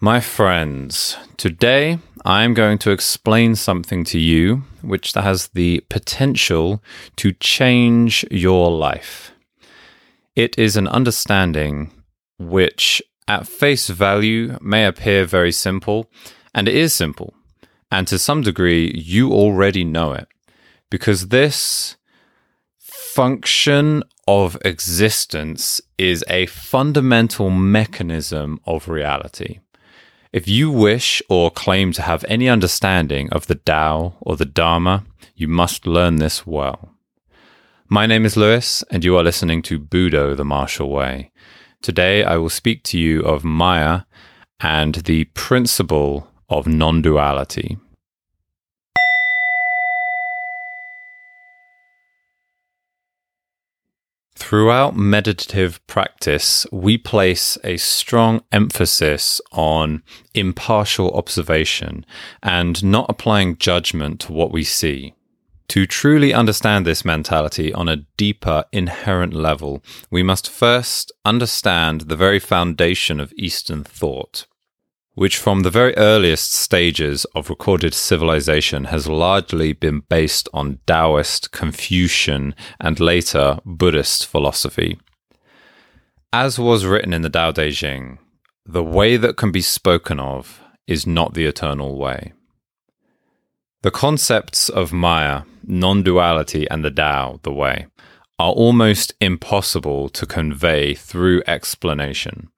My friends, today I am going to explain something to you which has the potential to change your life. It is an understanding which, at face value, may appear very simple, and it is simple. And to some degree, you already know it. Because this function of existence is a fundamental mechanism of reality. If you wish or claim to have any understanding of the Tao or the Dharma, you must learn this well. My name is Lewis, and you are listening to Budo the Martial Way. Today, I will speak to you of Maya and the principle of non duality. Throughout meditative practice, we place a strong emphasis on impartial observation and not applying judgment to what we see. To truly understand this mentality on a deeper, inherent level, we must first understand the very foundation of Eastern thought which from the very earliest stages of recorded civilization has largely been based on Taoist, Confucian, and later Buddhist philosophy. As was written in the Tao Te Ching, the way that can be spoken of is not the eternal way. The concepts of Maya, non duality, and the Tao, the way, are almost impossible to convey through explanation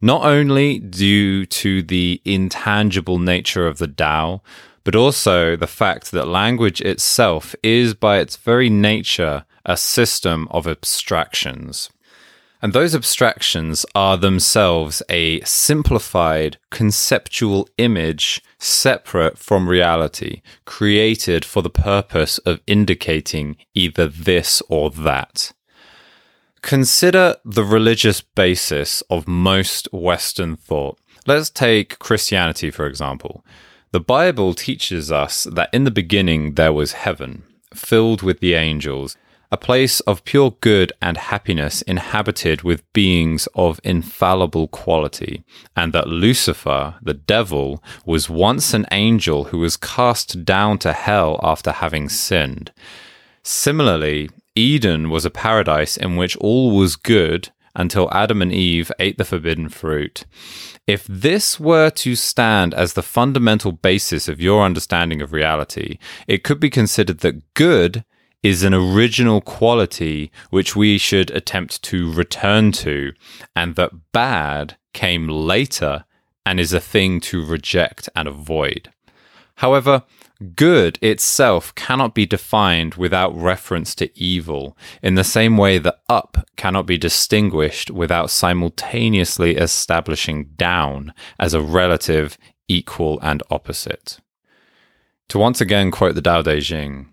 not only due to the intangible nature of the Tao, but also the fact that language itself is, by its very nature, a system of abstractions. And those abstractions are themselves a simplified conceptual image separate from reality, created for the purpose of indicating either this or that. Consider the religious basis of most Western thought. Let's take Christianity, for example. The Bible teaches us that in the beginning there was heaven, filled with the angels, a place of pure good and happiness inhabited with beings of infallible quality, and that Lucifer, the devil, was once an angel who was cast down to hell after having sinned. Similarly, Eden was a paradise in which all was good until Adam and Eve ate the forbidden fruit. If this were to stand as the fundamental basis of your understanding of reality, it could be considered that good is an original quality which we should attempt to return to, and that bad came later and is a thing to reject and avoid. However, Good itself cannot be defined without reference to evil, in the same way that up cannot be distinguished without simultaneously establishing down as a relative, equal, and opposite. To once again quote the Tao Te Ching,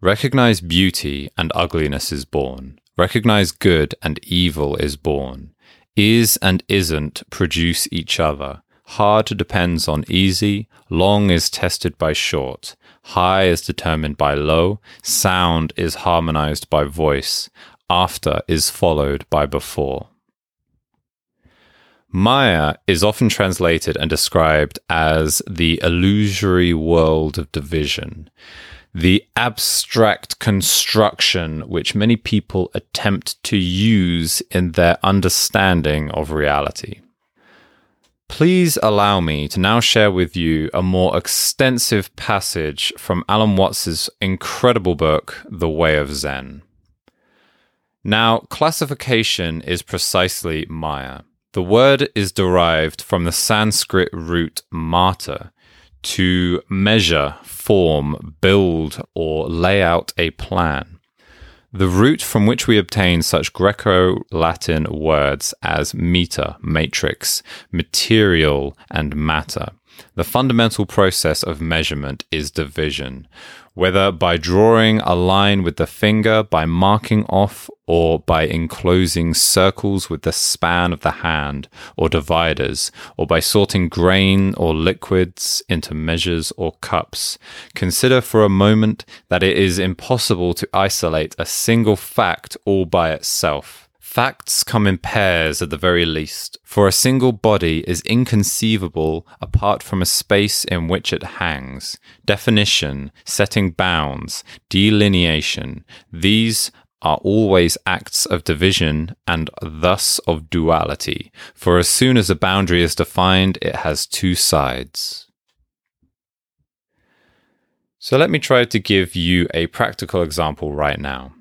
recognize beauty and ugliness is born, recognize good and evil is born, is and isn't produce each other Hard depends on easy, long is tested by short, high is determined by low, sound is harmonized by voice, after is followed by before. Maya is often translated and described as the illusory world of division, the abstract construction which many people attempt to use in their understanding of reality. Please allow me to now share with you a more extensive passage from Alan Watts's incredible book, The Way of Zen. Now, classification is precisely Maya. The word is derived from the Sanskrit root mata, to measure, form, build, or lay out a plan the root from which we obtain such Greco Latin words as meter, matrix, material, and matter. The fundamental process of measurement is division, whether by drawing a line with the finger, by marking off, or by enclosing circles with the span of the hand, or dividers, or by sorting grain or liquids into measures or cups. Consider for a moment that it is impossible to isolate a single fact all by itself Facts come in pairs at the very least, for a single body is inconceivable apart from a space in which it hangs. Definition, setting bounds, delineation, these are always acts of division and thus of duality, for as soon as a boundary is defined, it has two sides. So let me try to give you a practical example right now.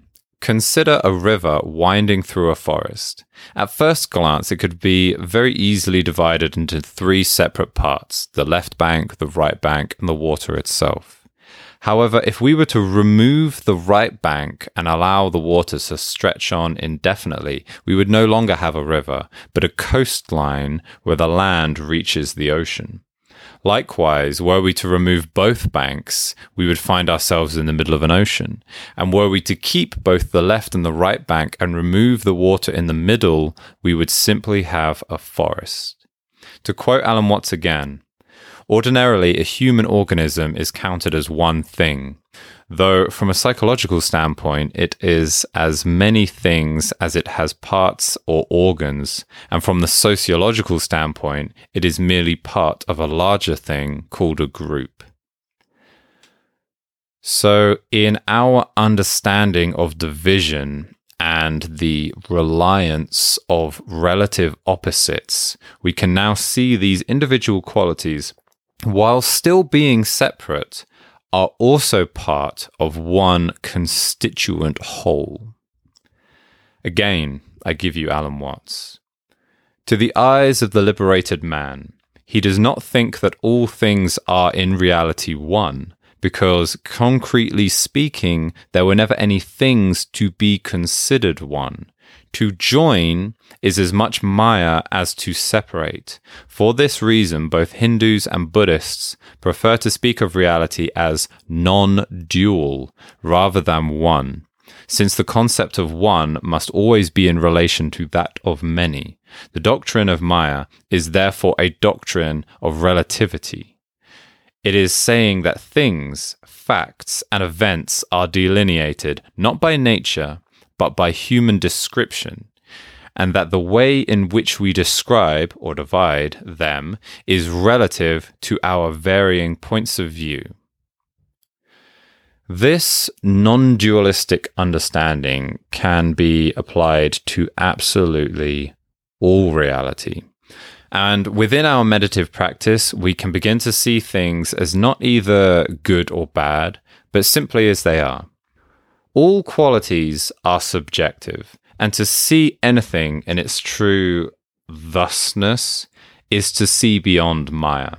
Consider a river winding through a forest. At first glance, it could be very easily divided into three separate parts the left bank, the right bank, and the water itself. However, if we were to remove the right bank and allow the water to stretch on indefinitely, we would no longer have a river, but a coastline where the land reaches the ocean. Likewise, were we to remove both banks, we would find ourselves in the middle of an ocean. And were we to keep both the left and the right bank and remove the water in the middle, we would simply have a forest. To quote Alan Watts again, ordinarily a human organism is counted as one thing, though from a psychological standpoint, it is as many things as it has parts or organs, and from the sociological standpoint, it is merely part of a larger thing called a group. So, in our understanding of division and the reliance of relative opposites, we can now see these individual qualities, while still being separate, are also part of one constituent whole. Again, I give you Alan Watts. To the eyes of the liberated man, he does not think that all things are in reality one, because concretely speaking, there were never any things to be considered one. To join is as much Maya as to separate. For this reason, both Hindus and Buddhists prefer to speak of reality as non dual rather than one, since the concept of one must always be in relation to that of many. The doctrine of Maya is therefore a doctrine of relativity. It is saying that things, facts, and events are delineated not by nature, but by human description, and that the way in which we describe or divide them is relative to our varying points of view. This non dualistic understanding can be applied to absolutely all reality. And within our meditative practice, we can begin to see things as not either good or bad, but simply as they are all qualities are subjective, and to see anything in its true thusness is to see beyond Maya.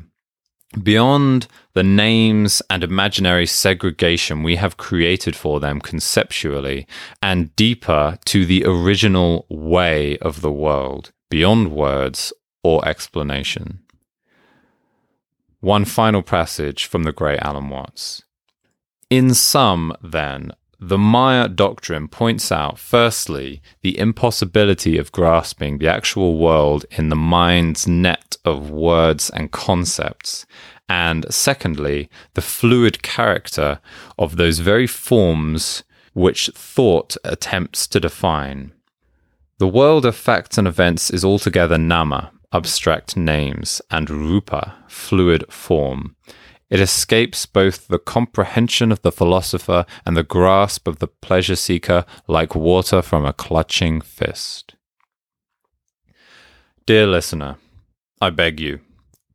Beyond the names and imaginary segregation we have created for them conceptually, and deeper to the original way of the world, beyond words or explanation. One final passage from the great Alan Watts. In sum, then, the Maya doctrine points out, firstly, the impossibility of grasping the actual world in the mind's net of words and concepts, and secondly, the fluid character of those very forms which thought attempts to define. The world of facts and events is altogether nama, abstract names, and rupa, fluid form. It escapes both the comprehension of the philosopher and the grasp of the pleasure seeker like water from a clutching fist. Dear listener, I beg you,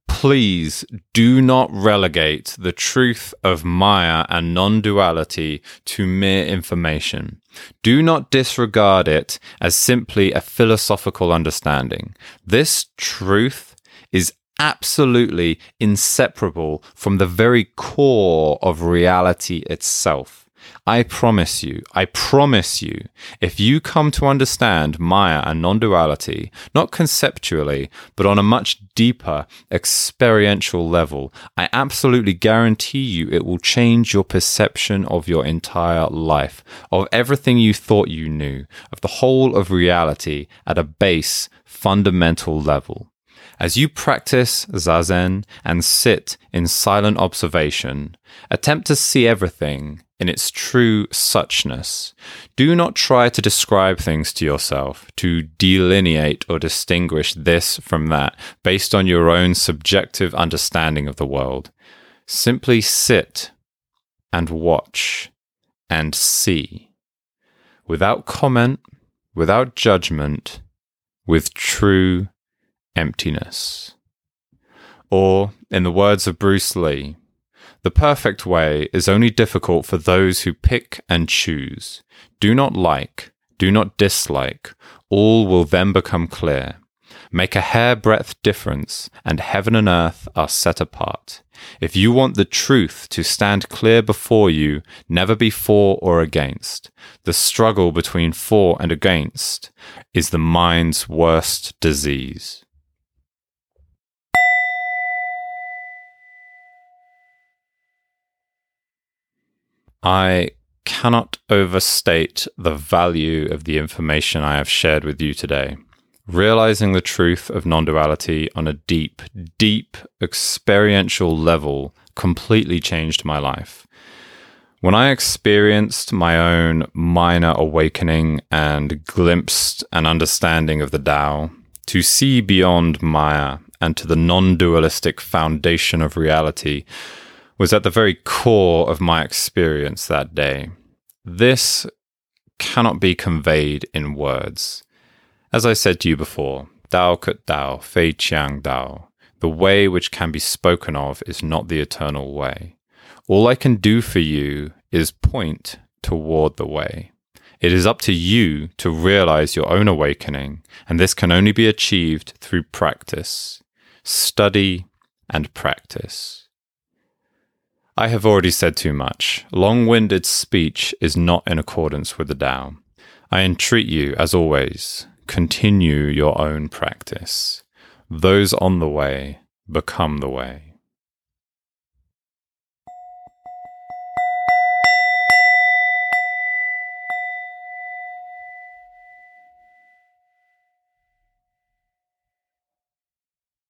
please do not relegate the truth of Maya and non duality to mere information. Do not disregard it as simply a philosophical understanding. This truth is absolutely inseparable from the very core of reality itself. I promise you, I promise you, if you come to understand Maya and non duality, not conceptually, but on a much deeper experiential level, I absolutely guarantee you it will change your perception of your entire life, of everything you thought you knew, of the whole of reality at a base, fundamental level. As you practice zazen and sit in silent observation, attempt to see everything in its true suchness. Do not try to describe things to yourself, to delineate or distinguish this from that based on your own subjective understanding of the world. Simply sit and watch and see. Without comment, without judgment, with true emptiness. Or, in the words of Bruce Lee, the perfect way is only difficult for those who pick and choose. Do not like, do not dislike, all will then become clear. Make a hairbreadth difference, and heaven and earth are set apart. If you want the truth to stand clear before you, never be for or against. The struggle between for and against is the mind's worst disease. I cannot overstate the value of the information I have shared with you today. Realizing the truth of non duality on a deep, deep experiential level completely changed my life. When I experienced my own minor awakening and glimpsed an understanding of the Tao, to see beyond Maya and to the non dualistic foundation of reality was at the very core of my experience that day. This cannot be conveyed in words. As I said to you before, Dao Ke Dao, Fei Chang Dao, the way which can be spoken of is not the eternal way. All I can do for you is point toward the way. It is up to you to realize your own awakening, and this can only be achieved through practice, study, and practice. I have already said too much. Long winded speech is not in accordance with the Tao. I entreat you, as always, continue your own practice. Those on the way become the way.